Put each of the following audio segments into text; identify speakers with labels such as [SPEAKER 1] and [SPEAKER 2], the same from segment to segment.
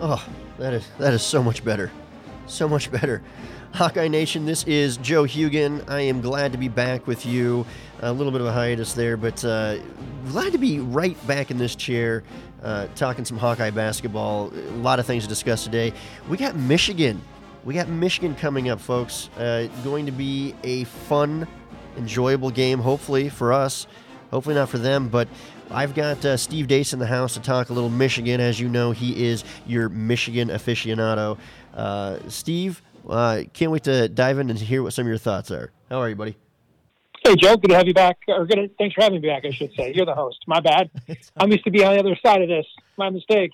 [SPEAKER 1] Oh, that is that is so much better. So much better. Hawkeye Nation, this is Joe Hugan. I am glad to be back with you. A little bit of a hiatus there, but uh, glad to be right back in this chair uh, talking some Hawkeye basketball. A lot of things to discuss today. We got Michigan. We got Michigan coming up, folks. Uh, going to be a fun, enjoyable game, hopefully for us. Hopefully not for them, but I've got uh, Steve Deace in the house to talk a little Michigan. As you know, he is your Michigan aficionado. Uh, Steve, uh, can't wait to dive in and hear what some of your thoughts are. How are you, buddy?
[SPEAKER 2] Hey Joe, good to have you back. Or good. To, thanks for having me back. I should say you're the host. My bad. I'm used to be on the other side of this. My mistake.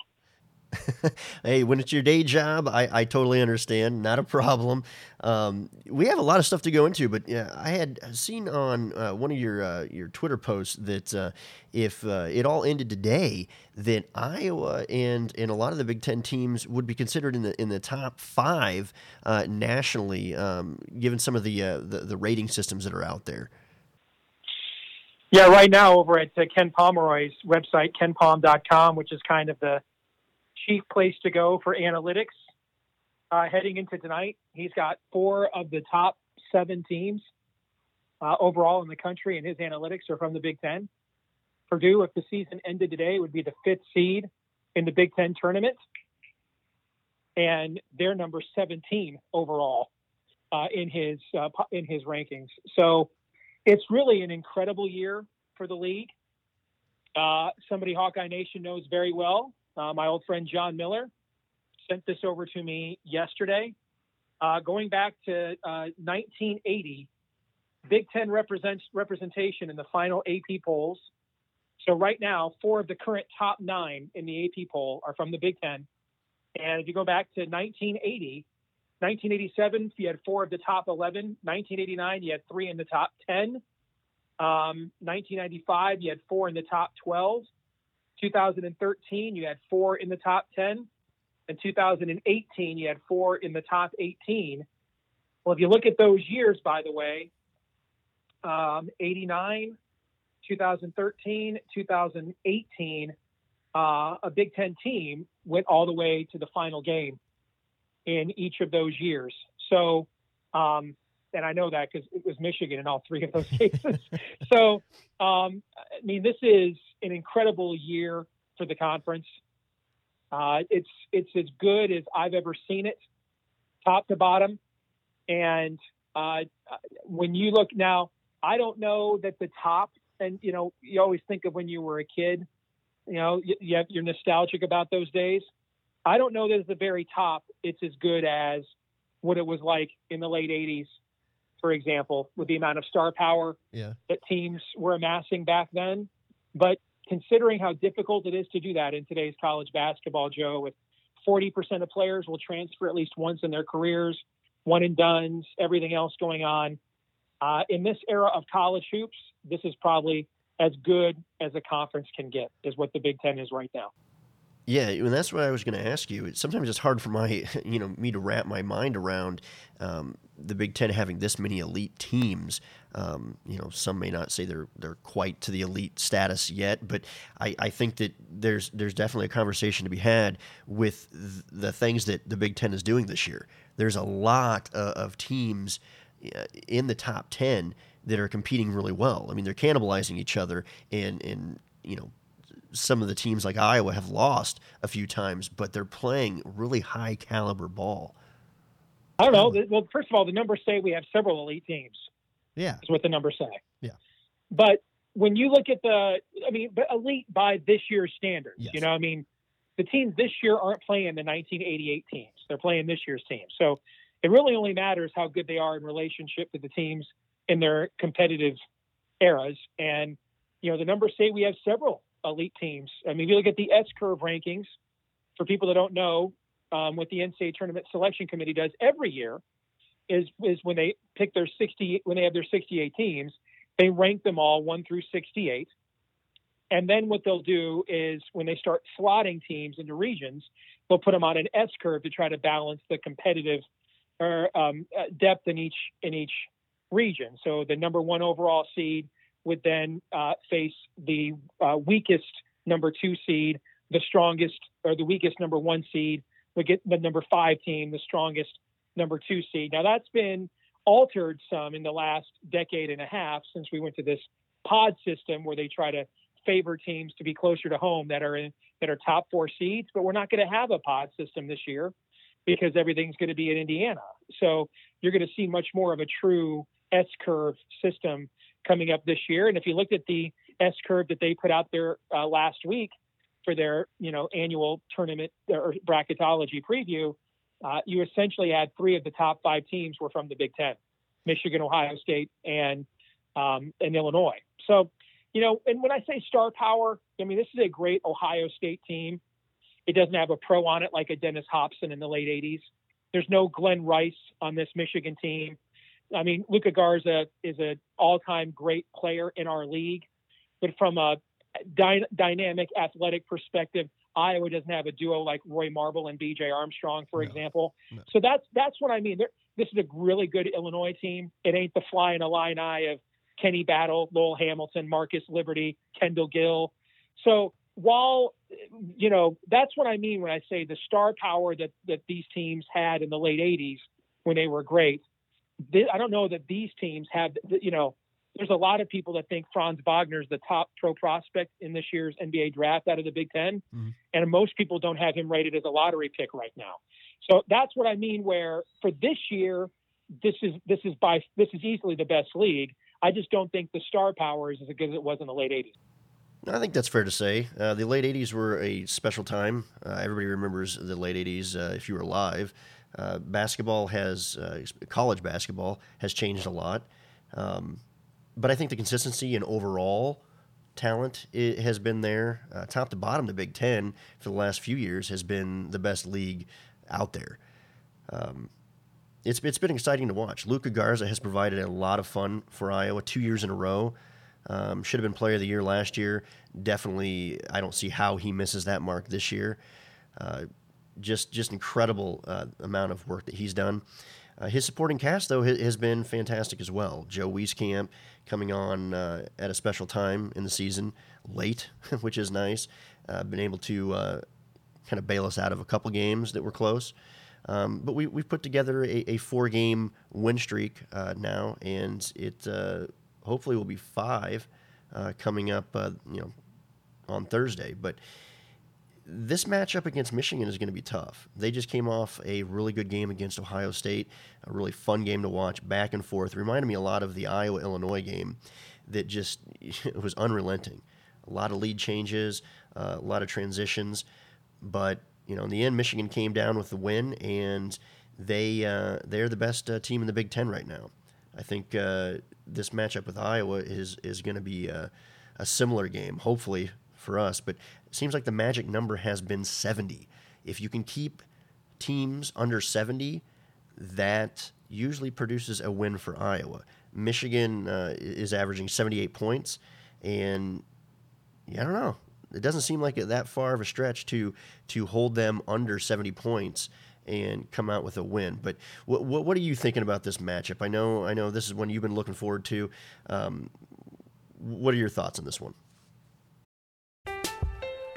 [SPEAKER 1] Hey, when it's your day job, I, I totally understand. Not a problem. Um, we have a lot of stuff to go into, but yeah, I had seen on uh, one of your uh, your Twitter posts that uh, if uh, it all ended today, that Iowa and and a lot of the Big Ten teams would be considered in the in the top five uh, nationally, um, given some of the, the the rating systems that are out there.
[SPEAKER 2] Yeah, right now over at uh, Ken Pomeroy's website, kenpom.com, which is kind of the chief place to go for analytics. Uh, heading into tonight, he's got four of the top seven teams uh, overall in the country, and his analytics are from the Big Ten. Purdue, if the season ended today, would be the fifth seed in the Big Ten tournament, and they're number 17 overall uh, in his uh, in his rankings. So it's really an incredible year for the league. Uh, somebody Hawkeye Nation knows very well. Uh, my old friend John Miller sent this over to me yesterday. Uh, going back to uh, 1980, Big Ten represents representation in the final AP polls. So right now, four of the current top nine in the AP poll are from the Big Ten. And if you go back to 1980, 1987, you had four of the top 11. 1989, you had three in the top 10. Um, 1995, you had four in the top 12. 2013, you had four in the top 10. And 2018, you had four in the top 18. Well, if you look at those years, by the way, um, 89, 2013, 2018, uh, a Big Ten team went all the way to the final game in each of those years. So, um, and I know that because it was Michigan in all three of those cases. so, um, I mean, this is an incredible year for the conference. Uh, it's it's as good as I've ever seen it, top to bottom. And uh, when you look now, I don't know that the top, and you know, you always think of when you were a kid. You know, you, you have, you're nostalgic about those days. I don't know that at the very top, it's as good as what it was like in the late '80s, for example, with the amount of star power
[SPEAKER 1] Yeah.
[SPEAKER 2] that teams were amassing back then. But considering how difficult it is to do that in today's college basketball, Joe, with 40% of players will transfer at least once in their careers, one and dones, everything else going on. Uh, in this era of college hoops, this is probably as good as a conference can get, is what the Big Ten is right now.
[SPEAKER 1] Yeah, and that's what I was going to ask you. Sometimes it's hard for my, you know, me to wrap my mind around um, the Big Ten having this many elite teams. Um, you know, some may not say they're they're quite to the elite status yet, but I, I think that there's there's definitely a conversation to be had with th- the things that the Big Ten is doing this year. There's a lot of teams uh, in the top ten that are competing really well. I mean, they're cannibalizing each other, and and you know some of the teams like Iowa have lost a few times, but they're playing really high caliber ball.
[SPEAKER 2] I don't know. Hmm. Well, first of all, the numbers say we have several elite teams.
[SPEAKER 1] Yeah,
[SPEAKER 2] is what the numbers say.
[SPEAKER 1] Yeah,
[SPEAKER 2] but when you look at the, I mean, but elite by this year's standards,
[SPEAKER 1] yes.
[SPEAKER 2] you know, I mean, the teams this year aren't playing the 1988 teams; they're playing this year's team. So it really only matters how good they are in relationship to the teams in their competitive eras. And you know, the numbers say we have several elite teams. I mean, if you look at the S curve rankings, for people that don't know, um, what the NCAA tournament selection committee does every year is is when they pick their 60 when they have their 68 teams, they rank them all one through 68. And then what they'll do is when they start slotting teams into regions, they'll put them on an S curve to try to balance the competitive or um, uh, depth in each in each region. So the number one overall seed would then uh, face the uh, weakest number two seed, the strongest or the weakest number one seed would get the number five team, the strongest number two seed. Now that's been altered some in the last decade and a half since we went to this pod system where they try to favor teams to be closer to home that are in that are top four seeds. But we're not going to have a pod system this year because everything's going to be in Indiana. So you're going to see much more of a true S curve system coming up this year. And if you looked at the S curve that they put out there uh, last week for their you know annual tournament or bracketology preview, uh, you essentially had three of the top five teams were from the Big Ten: Michigan, Ohio State, and um, and Illinois. So, you know, and when I say star power, I mean this is a great Ohio State team. It doesn't have a pro on it like a Dennis Hopson in the late '80s. There's no Glen Rice on this Michigan team. I mean, Luka Garza is an all-time great player in our league, but from a dy- dynamic athletic perspective, Iowa doesn't have a duo like Roy Marble and B.J. Armstrong, for
[SPEAKER 1] No,
[SPEAKER 2] example.
[SPEAKER 1] no.
[SPEAKER 2] So that's that's what I mean. They're, this is a really good Illinois team. It ain't the Flyin' Illini of Kenny Battle, Lowell Hamilton, Marcus Liberty, Kendall Gill. So while you know that's what I mean when I say the star power that that these teams had in the late '80s when they were great. Th- I don't know that these teams have. You know, there's a lot of people that think Franz Wagner is the top pro prospect in this year's NBA draft out of the Big 10
[SPEAKER 1] Mhm.
[SPEAKER 2] and most people don't have him rated as a lottery pick right now. So that's what I mean. Where for this year, this is this is by this is easily the best league. I just don't think the star power is as good as it was in the late '80s.
[SPEAKER 1] I think that's fair to say. Uh, the late '80s were a special time. Uh, everybody remembers the late '80s. Uh, if you were alive, uh, basketball has uh, college basketball has changed a lot, um, but I think the consistency and overall talent has been there, uh, top to bottom. The Big Ten for the last few years has been the best league out there. Um, it's it's been exciting to watch. Luka Garza has provided a lot of fun for Iowa two years in a row. Um, should have been Player of the Year last year. Definitely, I don't see how he misses that mark this year. Just just incredible uh, amount of work that he's done. Uh, his supporting cast, though, ha- has been fantastic as well. Joe Wieskamp coming on uh, at a special time in the season, late, which is nice. Uh, been able to uh, kind of bail us out of a couple games that were close. Um, but we, we've put together a, a four game win streak uh, now, and it hopefully will be five coming up, you know, on Thursday. But this matchup against Michigan is going to be tough. They just came off a really good game against Ohio State, a really fun game to watch, back and forth. Reminded me a lot of the Iowa Illinois game that just was unrelenting. A lot of lead changes, uh, a lot of transitions, but you know in the end, Michigan came down with the win, and they uh, they're the best uh, team in the Big Ten right now. I think uh, this matchup with Iowa is is going to be a similar game, hopefully for us. But it seems like the magic number has been 70. If you can keep teams under 70, that usually produces a win for Iowa. Michigan uh, is averaging 78 points, and yeah, I don't know. it doesn't seem like it that far of a stretch to to hold them under 70 points and come out with a win. But what, what, what are you thinking about this matchup? I know I know this is one you've been looking forward to. Um, what are your thoughts on this one?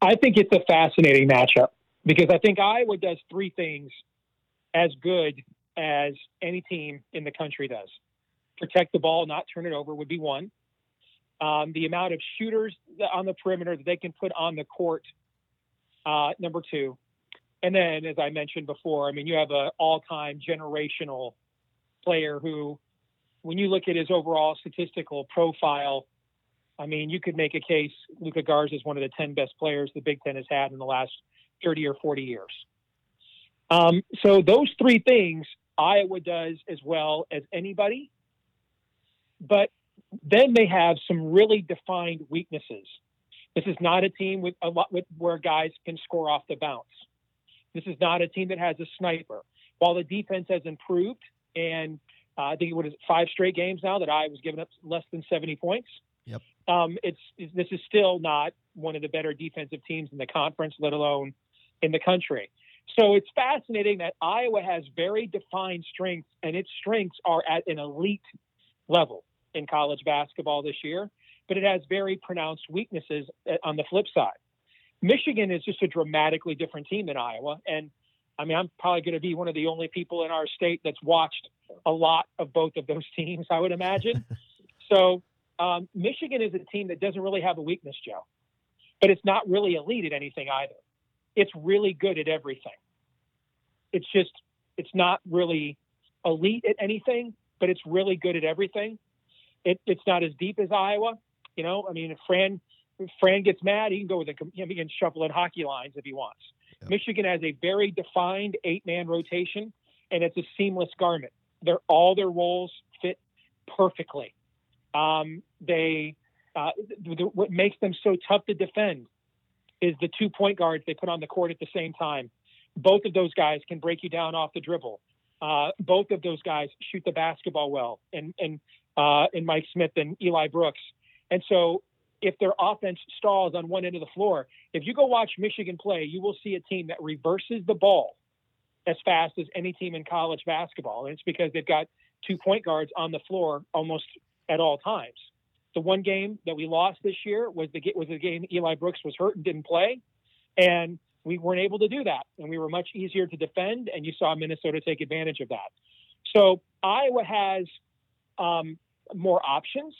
[SPEAKER 2] I think it's a fascinating matchup because I think Iowa does three things as good as any team in the country does. Protect the ball, not turn it over would be one. Um, the amount of shooters on the perimeter that they can put on the court, uh, number two. And then, as I mentioned before, I mean, you have an all-time generational player who, when you look at his overall statistical profile, I mean, you could make a case Luka Garza is one of the 10 best players the Big Ten has had in the last 30 or 40 years. Um, so those three things Iowa does as well as anybody, but then they have some really defined weaknesses. This is not a team with a lot with where guys can score off the bounce. This is not a team that has a sniper. While the defense has improved, and uh, I think it was five straight games now that Iowa's given up less than 70 points.
[SPEAKER 1] Yep.
[SPEAKER 2] Um, it's, this is still not one of the better defensive teams in the conference, let alone in the country. So it's fascinating that Iowa has very defined strengths, and its strengths are at an elite level in college basketball this year, but it has very pronounced weaknesses uh, on the flip side. Michigan is just a dramatically different team than Iowa, and I mean, I'm probably going to be one of the only people in our state that's watched a lot of both of those teams, I would imagine. so um, Michigan is a team that doesn't really have a weakness, Joe, but it's not really elite at anything either. It's really good at everything. It's just, it's not really elite at anything, but it's really good at everything. It, it's not as deep as Iowa. You know, I mean, if Fran, if Fran gets mad, he can go with a, he can shuffle in hockey lines if he wants. Michigan has a very defined eight-man rotation, and it's a seamless garment. They're all their roles fit perfectly. Um, they uh, the, the, what makes them so tough to defend is the two point guards they put on the court at the same time. Both of those guys can break you down off the dribble. Uh, both of those guys shoot the basketball well, and and uh, and Mike Smith and Eli Brooks. And so, if their offense stalls on one end of the floor, if you go watch Michigan play, you will see a team that reverses the ball as fast as any team in college basketball. And it's because they've got two point guards on the floor almost at all times. The one game that we lost this year was the was the game Eli Brooks was hurt and didn't play, and we weren't able to do that, and we were much easier to defend. And you saw Minnesota take advantage of that. So Iowa has um, more options.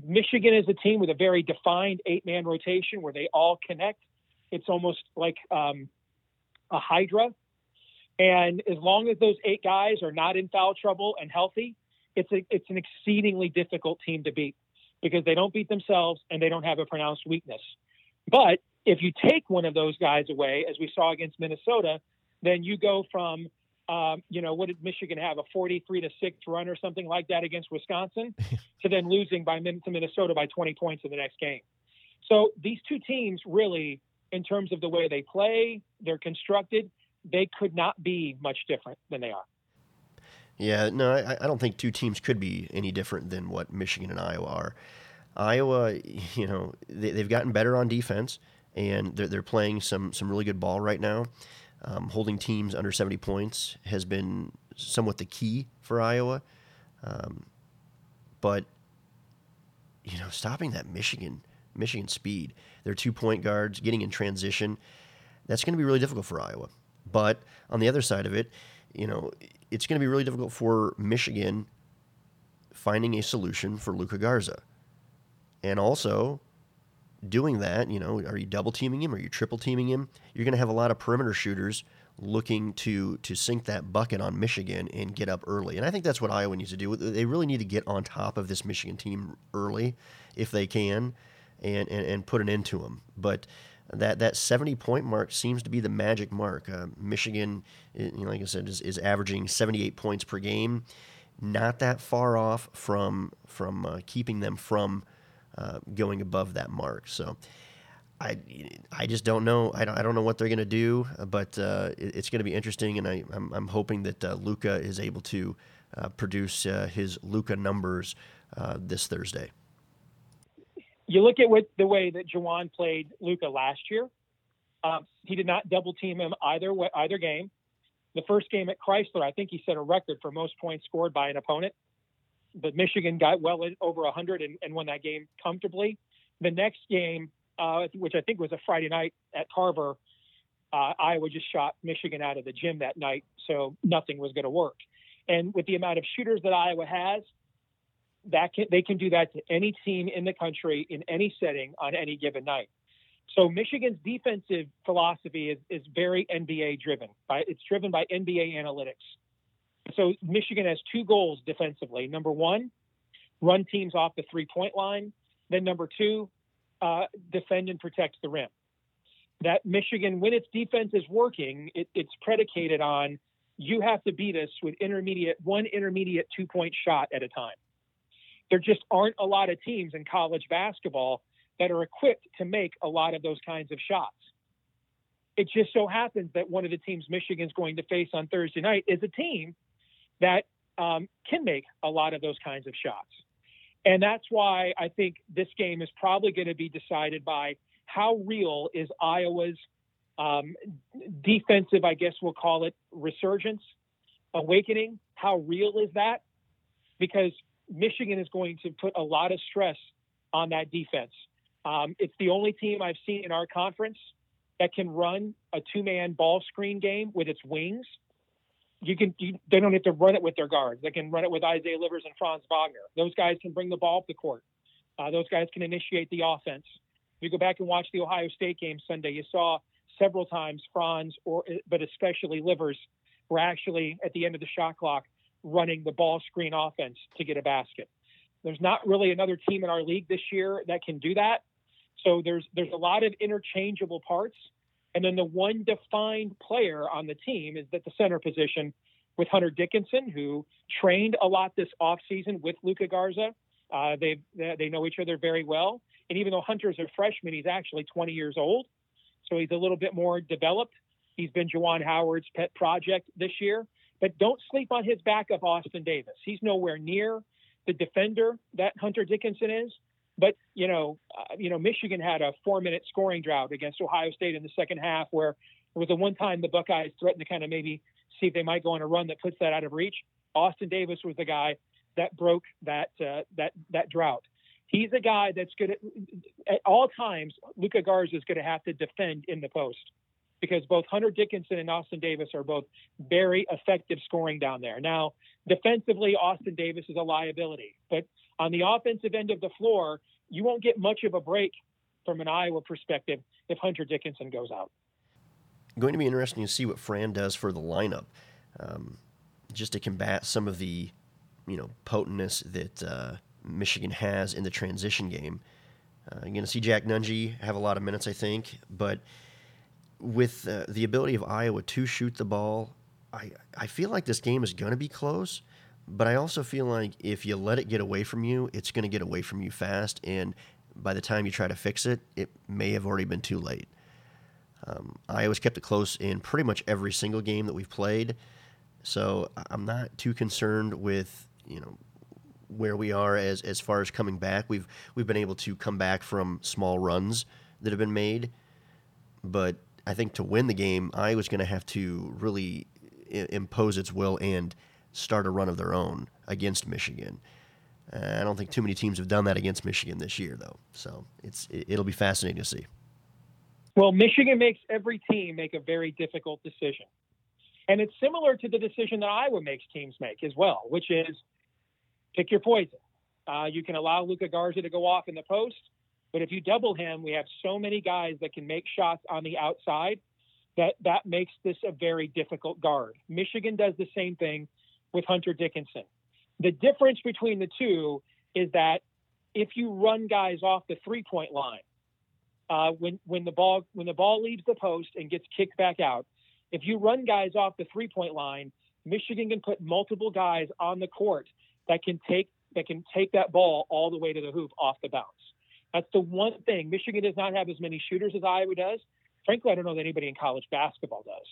[SPEAKER 2] Michigan is a team with a very defined eight-man rotation where they all connect. It's almost like um, a hydra, and as long as those eight guys are not in foul trouble and healthy, it's a, it's an exceedingly difficult team to beat because they don't beat themselves and they don't have a pronounced weakness. But if you take one of those guys away, as we saw against Minnesota, then you go from, um, you know, what did Michigan have, a 43 to 6 run or something like that against Wisconsin, to then losing by to Minnesota by 20 points in the next game. So these two teams really, in terms of the way they play, they're constructed, they could not be much different than they are.
[SPEAKER 1] Yeah, no, I, I don't think two teams could be any different than what Michigan and Iowa are. Iowa, you know, they, they've gotten better on defense, and they're, they're playing some some really good ball right now. Um, holding teams under 70 points has been somewhat the key for Iowa. Um, but you know, stopping that Michigan Michigan speed, their two point guards getting in transition, that's going to be really difficult for Iowa. But on the other side of it, you know, it's going to be really difficult for Michigan finding a solution for Luka Garza. And also, doing that, you know, are you double teaming him? Are you triple teaming him? You're going to have a lot of perimeter shooters looking to to sink that bucket on Michigan and get up early. And I think that's what Iowa needs to do. They really need to get on top of this Michigan team early if they can. and, and, and put an end to them. But that that 70 point mark seems to be the magic mark. Uh, Michigan, you know, like I said, is, is averaging 78 points per game, not that far off from from uh, keeping them from uh, going above that mark. So. I, I just don't know. I don't, I don't know what they're going to do, but uh, it, it's going to be interesting, and I, I'm, I'm hoping that uh, Luka is able to uh, produce his Luka numbers this Thursday.
[SPEAKER 2] You look at what the way that Juwan played Luka last year. Um, he did not double team him either either game. The first game at Crisler, I think he set a record for most points scored by an opponent. But Michigan got well over 100 and, and won that game comfortably. The next game, uh, which I think was a Friday night at Carver, uh, Iowa just shot Michigan out of the gym that night, so nothing was going to work. And with the amount of shooters that Iowa has, that can, they can do that to any team in the country in any setting on any given night. So Michigan's defensive philosophy is, is very NBA driven. By, it's driven by NBA analytics. So Michigan has two goals defensively. Number one, run teams off the three point line. Then number two, uh, defend and protect the rim. That Michigan, when its defense is working, it, it's predicated on you have to beat us with intermediate one intermediate two point shot at a time. There just aren't a lot of teams in college basketball that are equipped to make a lot of those kinds of shots. It just so happens that one of the teams Michigan's going to face on Thursday night is a team that um, can make a lot of those kinds of shots. And that's why I think this game is probably going to be decided by how real is Iowa's um, defensive, I guess we'll call it resurgence, awakening. How real is that? Because Michigan is going to put a lot of stress on that defense. Um, it's the only team I've seen in our conference that can run a two-man ball screen game with its wings. You can you, they don't have to run it with their guards. They can run it with Isaiah Livers and Franz Wagner. Those guys can bring the ball up the court. Uh, those guys can initiate the offense. If you go back and watch the Ohio State game Sunday, you saw several times Franz or but especially Livers were actually at the end of the shot clock running the ball screen offense to get a basket. There's not really another team in our league this year that can do that. So there's there's a lot of interchangeable parts. And then the one defined player on the team is that the center position with Hunter Dickinson, who trained a lot this offseason with Luka Garza. Uh, they they know each other very well. And even though Hunter's a freshman, he's actually 20 years old, so he's a little bit more developed. He's been Juwan Howard's pet project this year. But don't sleep on his backup, Austin Davis. He's nowhere near the defender that Hunter Dickinson is. But you know, uh, you know, Michigan had a four-minute scoring drought against Ohio State in the second half, where it was the one time the Buckeyes threatened to kind of maybe see if they might go on a run that puts that out of reach. Austin Davis was the guy that broke that uh, that that drought. He's a guy that's good at, at all times. Luka Garza is going to have to defend in the post because both Hunter Dickinson and Austin Davis are both very effective scoring down there. Now, defensively, Austin Davis is a liability, but on the offensive end of the floor, you won't get much of a break from an Iowa perspective if Hunter Dickinson goes out.
[SPEAKER 1] Going to be interesting to see what Fran does for the lineup, um, just to combat some of the, you know, potentness that uh, Michigan has in the transition game. Uh, you're going to see Jack Nunge have a lot of minutes, I think, but with uh, the ability of Iowa to shoot the ball, I, I feel like this game is going to be close, but I also feel like if you let it get away from you, it's going to get away from you fast. And by the time you try to fix it, it may have already been too late. Um, Iowa's kept it close in pretty much every single game that we've played. So I'm not too concerned with, you know, where we are as, as far as coming back. We've we've been able to come back from small runs that have been made, but I think to win the game, Iowa's going to have to really I- impose its will and start a run of their own against Michigan. Uh, I don't think too many teams have done that against Michigan this year, though. So it's it'll be fascinating to see.
[SPEAKER 2] Well, Michigan makes every team make a very difficult decision, and it's similar to the decision that Iowa makes teams make as well, which is pick your poison. Uh, you can allow Luka Garza to go off in the post, but if you double him, we have so many guys that can make shots on the outside that that makes this a very difficult guard. Michigan does the same thing with Hunter Dickinson. The difference between the two is that if you run guys off the three point line, uh, when when the ball when the ball leaves the post and gets kicked back out, if you run guys off the three point line, Michigan can put multiple guys on the court that can take that can take that ball all the way to the hoop off the bounce. That's the one thing. Michigan does not have as many shooters as Iowa does. Frankly, I don't know that anybody in college basketball does.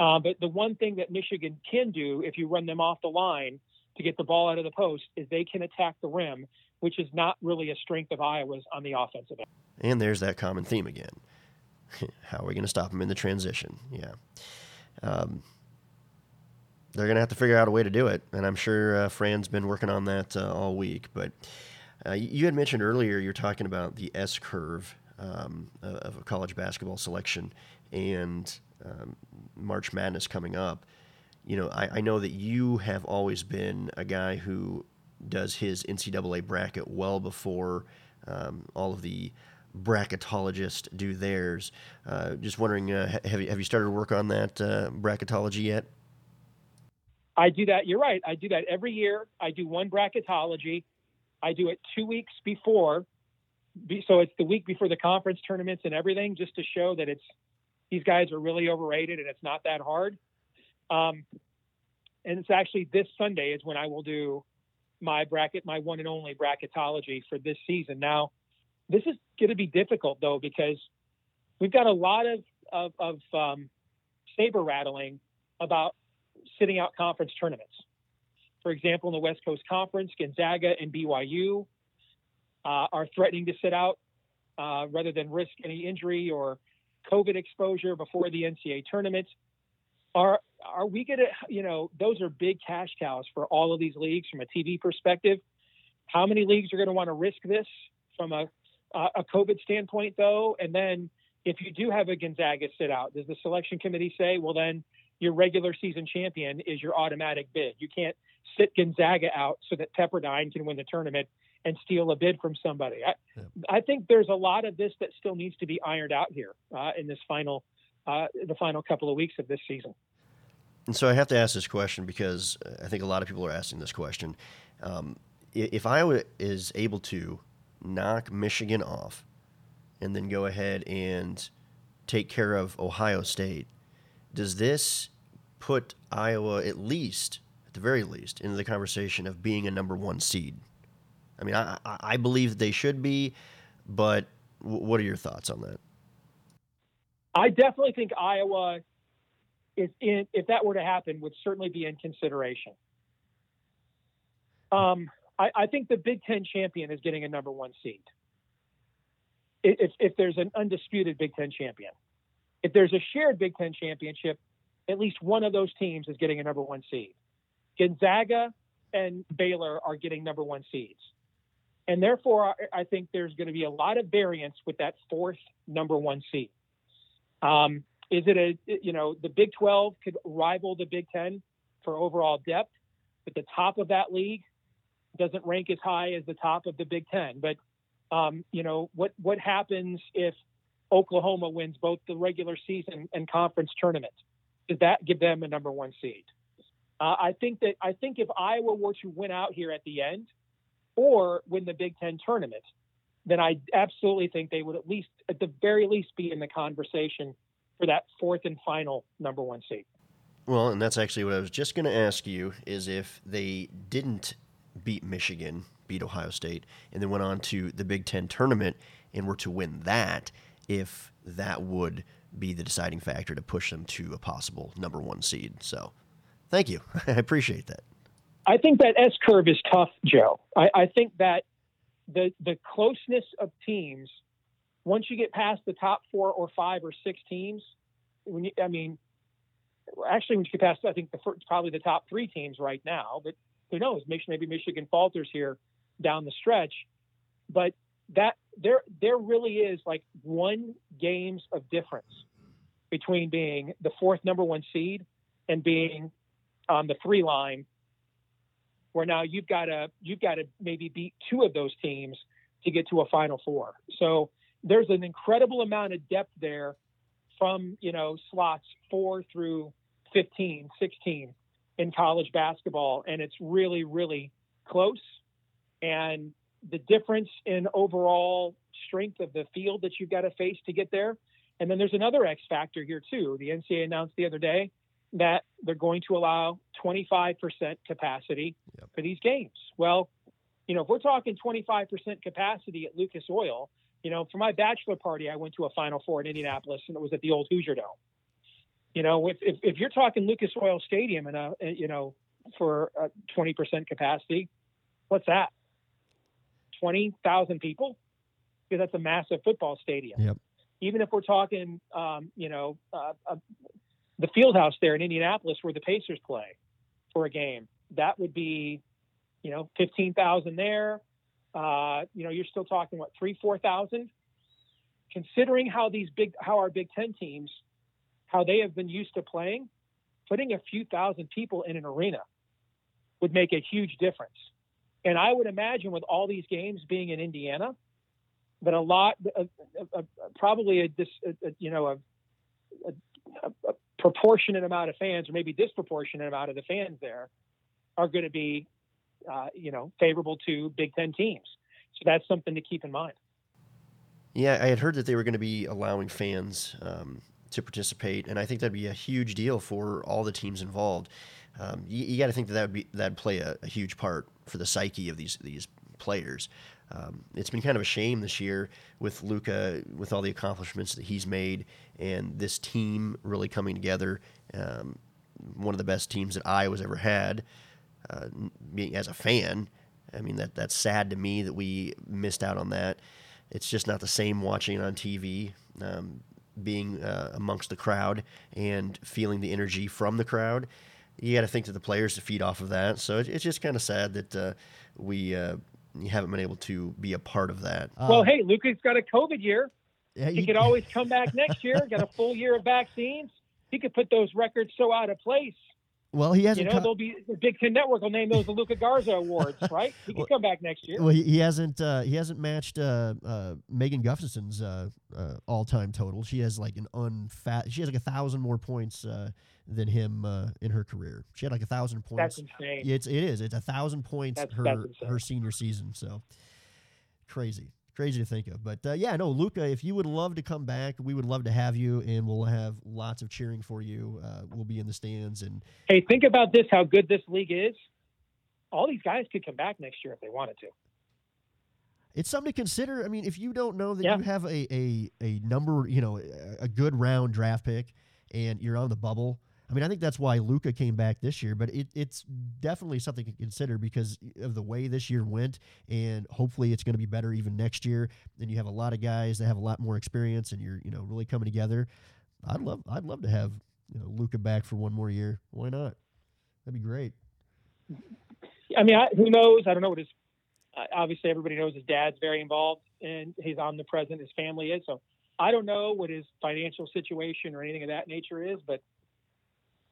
[SPEAKER 2] Uh, but the one thing that Michigan can do if you run them off the line to get the ball out of the post is they can attack the rim, which is not really a strength of Iowa's on the offensive end.
[SPEAKER 1] And there's that common theme again. How are we going to stop them in the transition? Yeah. Um, they're going to have to figure out a way to do it. And I'm sure uh, Fran's been working on that uh, all week. But uh, you had mentioned earlier you're talking about the S curve um, of a college basketball selection and um, March Madness coming up. You know, I, I know that you have always been a guy who does his NCAA bracket well before um, all of the bracketologists do theirs. Uh, just wondering, uh, have you have you started work on that uh, bracketology yet?
[SPEAKER 2] I do that. You're right. I do that every year. I do one bracketology. I do it two weeks before, so it's the week before the conference tournaments and everything, just to show that it's these guys are really overrated and it's not that hard. Um, and it's actually this Sunday is when I will do my bracket, my one and only bracketology for this season. Now, this is going to be difficult though because we've got a lot of of, of um, saber rattling about sitting out conference tournaments. For example, in the West Coast Conference, Gonzaga and BYU uh, are threatening to sit out uh, rather than risk any injury or COVID exposure before the NCAA tournament. Are are we going to, you know, those are big cash cows for all of these leagues from a TV perspective. How many leagues are going to want to risk this from a a COVID standpoint, though? And then if you do have a Gonzaga sit out, does the selection committee say, well, then your regular season champion is your automatic bid? You can't sit Gonzaga out so that Pepperdine can win the tournament and steal a bid from somebody. I, yeah. I think there's a lot of this that still needs to be ironed out here uh, in this final, uh, the final couple of weeks of this season.
[SPEAKER 1] And so I have to ask this question because I think a lot of people are asking this question. Um, if Iowa is able to knock Michigan off and then go ahead and take care of Ohio State, does this put Iowa at least, at the very least, into the conversation of being a number one seed? I mean, I, I believe that they should be, but what are your thoughts on that?
[SPEAKER 2] I definitely think Iowa is in, if that were to happen, would certainly be in consideration. Um, I, I, think the Big Ten champion is getting a number one seed. If, if there's an undisputed Big Ten champion, if there's a shared Big Ten championship, at least one of those teams is getting a number one seed. Gonzaga and Baylor are getting number one seeds. And therefore, I think there's going to be a lot of variance with that fourth number one seed. Um, is it a, you know, the Big 12 could rival the Big 10 for overall depth, but the top of that league doesn't rank as high as the top of the Big 10. But, um, you know, what, what happens if Oklahoma wins both the regular season and conference tournament? Does that give them a number one seed? Uh, I think that I think if Iowa were to win out here at the end, or win the Big Ten tournament, then I absolutely think they would at least, at the very least, be in the conversation for that fourth and final number one seed.
[SPEAKER 1] Well, and that's actually what I was just going to ask you: is if they didn't beat Michigan, beat Ohio State, and then went on to the Big Ten tournament and were to win that, if that would be the deciding factor to push them to a possible number one seed. So, thank you. I appreciate that.
[SPEAKER 2] I think that S curve is tough, Joe. I, I think that the the closeness of teams, once you get past the top four or five or six teams, when you, I mean, actually, when you get past, I think the first, probably the top three teams right now, but who knows? Maybe Michigan falters here down the stretch, but that there there really is like one games of difference between being the fourth number one seed and being on the three line where now you've got to you've got to maybe beat two of those teams to get to a final four. So there's an incredible amount of depth there from, you know, slots 4 through 15, 16 in college basketball and it's really really close and the difference in overall strength of the field that you've got to face to get there. And then there's another X factor here too. The NCAA announced the other day that they're going to allow 25% capacity
[SPEAKER 1] Yep.
[SPEAKER 2] for these games. Well, you know, if we're talking 25% capacity at Lucas Oil, you know, for my bachelor party, I went to a Final Four in Indianapolis, and it was at the old Hoosier Dome. You know, if if, if you're talking Lucas Oil Stadium and a you know for a 20% capacity, what's that? 20,000 people? Because that's a massive football stadium.
[SPEAKER 1] Yep.
[SPEAKER 2] Even if we're talking, um, you know, uh, uh, the field house there in Indianapolis where the Pacers play for a game, that would be, you know, 15,000 there. Uh, you know, you're still talking what three, four thousand. Considering how these big, how our Big Ten teams, how they have been used to playing, putting a few thousand people in an arena would make a huge difference. And I would imagine with all these games being in Indiana, that a lot, uh, uh, uh, probably a, a you know, a, a, a proportionate amount of fans, or maybe disproportionate amount of the fans there, are going to be, uh, you know, favorable to Big Ten teams. So that's something to keep in mind.
[SPEAKER 1] Yeah, I had heard that they were going to be allowing fans um, to participate, and I think that'd be a huge deal for all the teams involved. Um, you, you got to think that that would be that'd play a, a, huge part for the psyche of these these players. Um, it's been kind of a shame this year with Luka, with all the accomplishments that he's made, and this team really coming together. Um, one of the best teams that I was ever had, uh, as a fan. I mean that that's sad to me that we missed out on that. It's just not the same watching on TV, um, being uh, amongst the crowd and feeling the energy from the crowd. You got to think that the players to feed off of that. So it, it's just kind of sad that uh, we uh, haven't been able to be a part of that.
[SPEAKER 2] well, hey, Luka's got a COVID year.
[SPEAKER 3] Yeah,
[SPEAKER 2] he could always come back next year. Got a full year of vaccines. He could put those records so out of place.
[SPEAKER 3] Well, he hasn't.
[SPEAKER 2] You know, they'll be the Big Ten Network will name those the Luka Garza Awards, right? He can
[SPEAKER 3] Well-
[SPEAKER 2] come back next year.
[SPEAKER 3] Well, he, he hasn't. Uh, he hasn't matched uh, uh, Megan Gustafson's uh, uh, all-time total. She has like an unfat. She has like a thousand more points uh, than him uh, in her career. She had like a thousand points.
[SPEAKER 2] That's insane.
[SPEAKER 3] It's it is. It's a thousand points
[SPEAKER 2] That's-
[SPEAKER 3] her
[SPEAKER 2] that's
[SPEAKER 3] her senior season. So crazy, crazy to think of. But uh, yeah, no, Luka, if you would love to come back, we would love to have you, and we'll have lots of cheering for you. Uh, we'll be in the stands, and
[SPEAKER 2] Hey, think about this: how good this league is. All these guys could come back next year if they wanted to.
[SPEAKER 3] it's something to consider. I mean, if you don't know that
[SPEAKER 2] Yeah.
[SPEAKER 3] you have a, a a number, you know, a- a good round draft pick, and you're on the bubble. I mean, I think that's why Luka came back this year, but it, it's definitely something to consider because of the way this year went, and hopefully it's going to be better even next year. And you have a lot of guys that have a lot more experience, and you're you know really coming together. I'd love I'd love to have you know Luka back for one more year. Why not? That'd be great.
[SPEAKER 2] I mean, I, who knows? I don't know what his. Obviously, everybody knows his dad's very involved and he's omnipresent. His family is so. I don't know what his financial situation or anything of that nature is, but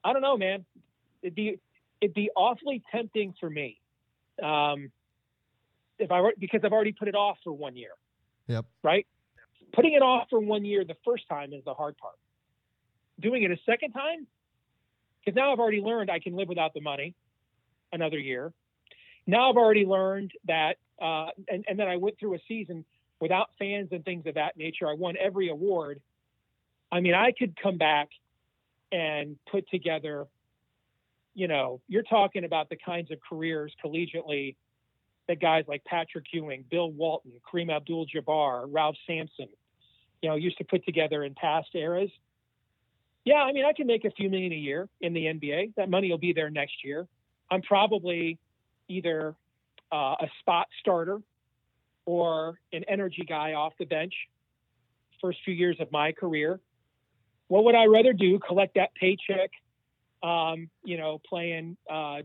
[SPEAKER 2] I don't know, man. It'd be it'd be awfully tempting for me, um, if I were because I've already put it off for one year.
[SPEAKER 3] Yep.
[SPEAKER 2] Right. Putting it off for one year the first time is the hard part. Doing it a second time, because now I've already learned I can live without the money another year. Now I've already learned that, uh, and, and then I went through a season without fans and things of that nature. I won every award. I mean, I could come back and put together, you know, you're talking about the kinds of careers collegiately that guys like Patrick Ewing, Bill Walton, Kareem Abdul Jabbar, Ralph Sampson, you know, used to put together in past eras. Yeah, I mean, I can make a few million a year in the NBA. That money will be there next year. I'm probably either uh, a spot starter or an energy guy off the bench. First few years of my career, what would I rather do? Collect that paycheck, um, you know, playing, uh,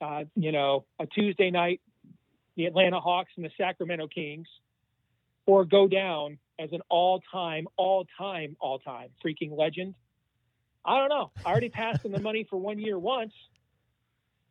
[SPEAKER 2] uh, you know, a Tuesday night, the Atlanta Hawks and the Sacramento Kings, or go down as an all-time, all-time, all-time freaking legend. I don't know. I already passed in the money for one year once.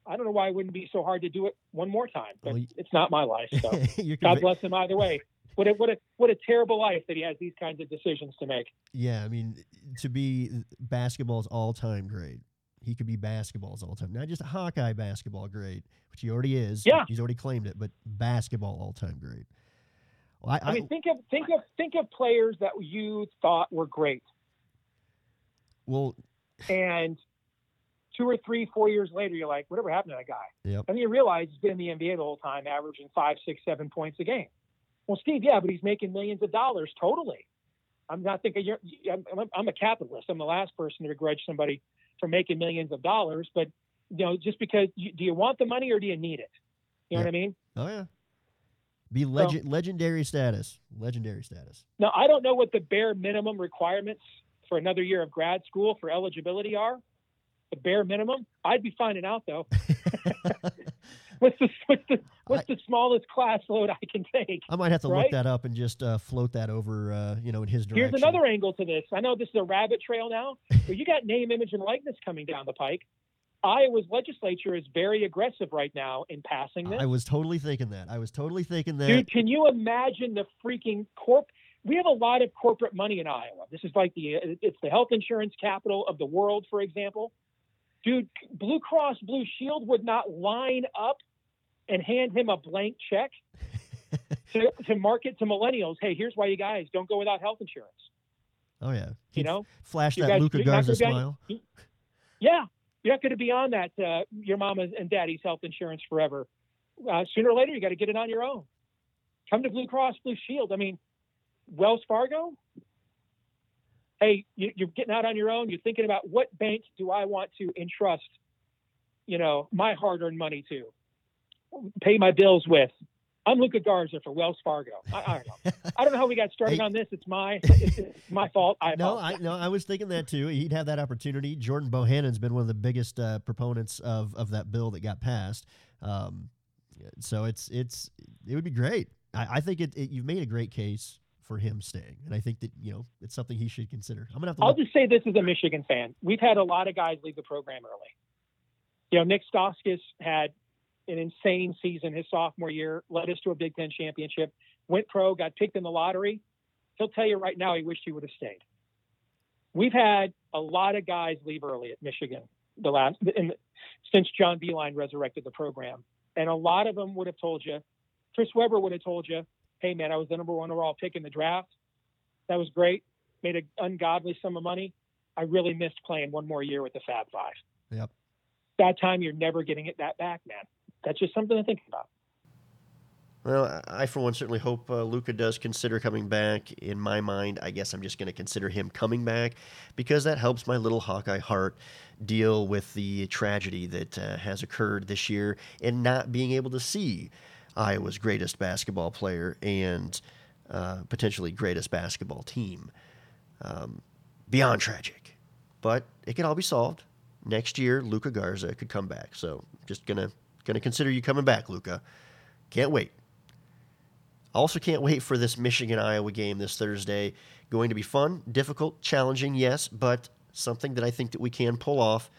[SPEAKER 2] I don't know why it wouldn't be so hard to do it one more time, but
[SPEAKER 3] Well,
[SPEAKER 2] it's not my life. So God bless him either way. What a, what a what a terrible life that he has these kinds of decisions to make.
[SPEAKER 3] Yeah, I mean, to be basketball's all-time great. He could be basketball's all time, not just a Hawkeye basketball great, which he already is.
[SPEAKER 2] Yeah.
[SPEAKER 3] he's already claimed it, but basketball all time great. Well, I,
[SPEAKER 2] I mean, think of think of think of players that you thought were great,
[SPEAKER 3] well,
[SPEAKER 2] and two or three, four years later, you're like, whatever happened to that guy?
[SPEAKER 3] Yep.
[SPEAKER 2] And then you realize he's been in the NBA the whole time, averaging five, six, seven points a game. Well, Steve, yeah, but he's making millions of dollars totally. I'm not thinking you're. I'm, I'm a capitalist. I'm the last person to begrudge somebody for making millions of dollars. But you know, just because you, do you want the money or do you need it? You know
[SPEAKER 3] Yeah.
[SPEAKER 2] what I mean?
[SPEAKER 3] oh yeah, be legend, legendary status, legendary status.
[SPEAKER 2] Now, I don't know what the bare minimum requirements for another year of grad school for eligibility are. The bare minimum, I'd be finding out though. what's the what's the what's the smallest class load I can take?
[SPEAKER 3] I might have to
[SPEAKER 2] right?
[SPEAKER 3] look that up and just uh, float that over, uh, you know, in his direction.
[SPEAKER 2] Here's another angle to this. I know this is a rabbit trail now, but you got name, image, and likeness coming down the pike. Iowa's legislature is very aggressive right now in passing this.
[SPEAKER 3] I was totally thinking that. I was totally thinking that.
[SPEAKER 2] Dude, can you imagine the freaking corp? We have a lot of corporate money in Iowa. This is like the it's the health insurance capital of the world, for example. Dude, Blue Cross Blue Shield would not line up and hand him a blank check to, to market to millennials. Hey, here's why you guys don't go without health insurance.
[SPEAKER 3] oh yeah,
[SPEAKER 2] You
[SPEAKER 3] He'd
[SPEAKER 2] know,
[SPEAKER 3] flash
[SPEAKER 2] You
[SPEAKER 3] that
[SPEAKER 2] guys- Luka
[SPEAKER 3] Garza
[SPEAKER 2] gonna on-
[SPEAKER 3] smile.
[SPEAKER 2] Yeah, you're not going to be on that uh, your mama's and daddy's health insurance forever. Uh, sooner or later, you got to get it on your own. Come to Blue Cross Blue Shield. I mean, Wells Fargo. Hey, you, you're getting out on your own. You're thinking about what bank do I want to entrust, you know, my hard-earned money to, pay my bills with. I'm Luka Garza for Wells Fargo. I, I don't know. I don't know how we got started
[SPEAKER 3] Hey.
[SPEAKER 2] on this. It's my it's, my fault. I
[SPEAKER 3] No. I no, I was thinking that too. He'd have that opportunity. Jordan Bohannon's been one of the biggest uh, proponents of of that bill that got passed. Um, so it's it's it would be great. I, I think it, it. You've made a great case for him staying, and I think that you know it's something he should consider. I'm gonna have to.
[SPEAKER 2] I'll
[SPEAKER 3] Look,
[SPEAKER 2] just say this as a Michigan fan. We've had a lot of guys leave the program early. You know, Nik Stauskas had an insane season his sophomore year, led us to a Big Ten championship, went pro, got picked in the lottery. He'll tell you right now he wished he would have stayed. We've had a lot of guys leave early at Michigan the last in, since John Beilein resurrected the program, and a lot of them would have told you. Chris Webber would have told you, "Hey man, I was the number one overall pick in the draft. That was great. Made an ungodly sum of money. I really missed playing one more year with the Fab Five.
[SPEAKER 3] Yep.
[SPEAKER 2] That time you're never getting it that back, man. That's just something to think about.
[SPEAKER 1] Well, I for one certainly hope uh, Luka does consider coming back. In my mind, I guess I'm just going to consider him coming back because that helps my little Hawkeye heart deal with the tragedy that uh, has occurred this year and not being able to see Iowa's greatest basketball player and uh, potentially greatest basketball team. Um, beyond tragic, but it can all be solved. Next year, Luka Garza could come back. So, just gonna gonna consider you coming back, Luka. Can't wait. Also, can't wait for this Michigan Iowa game this Thursday. Going to be fun, difficult, challenging, yes, but something that I think that we can pull off.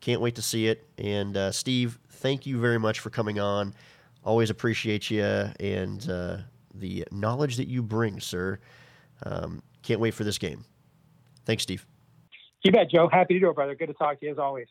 [SPEAKER 1] Can't wait to see it. And uh, Steve, thank you very much for coming on. Always appreciate you and uh, the knowledge that you bring, sir. Um, can't wait for this game. Thanks, Steve.
[SPEAKER 2] You bet, Joe. Happy to do it, brother. Good to talk to you as always.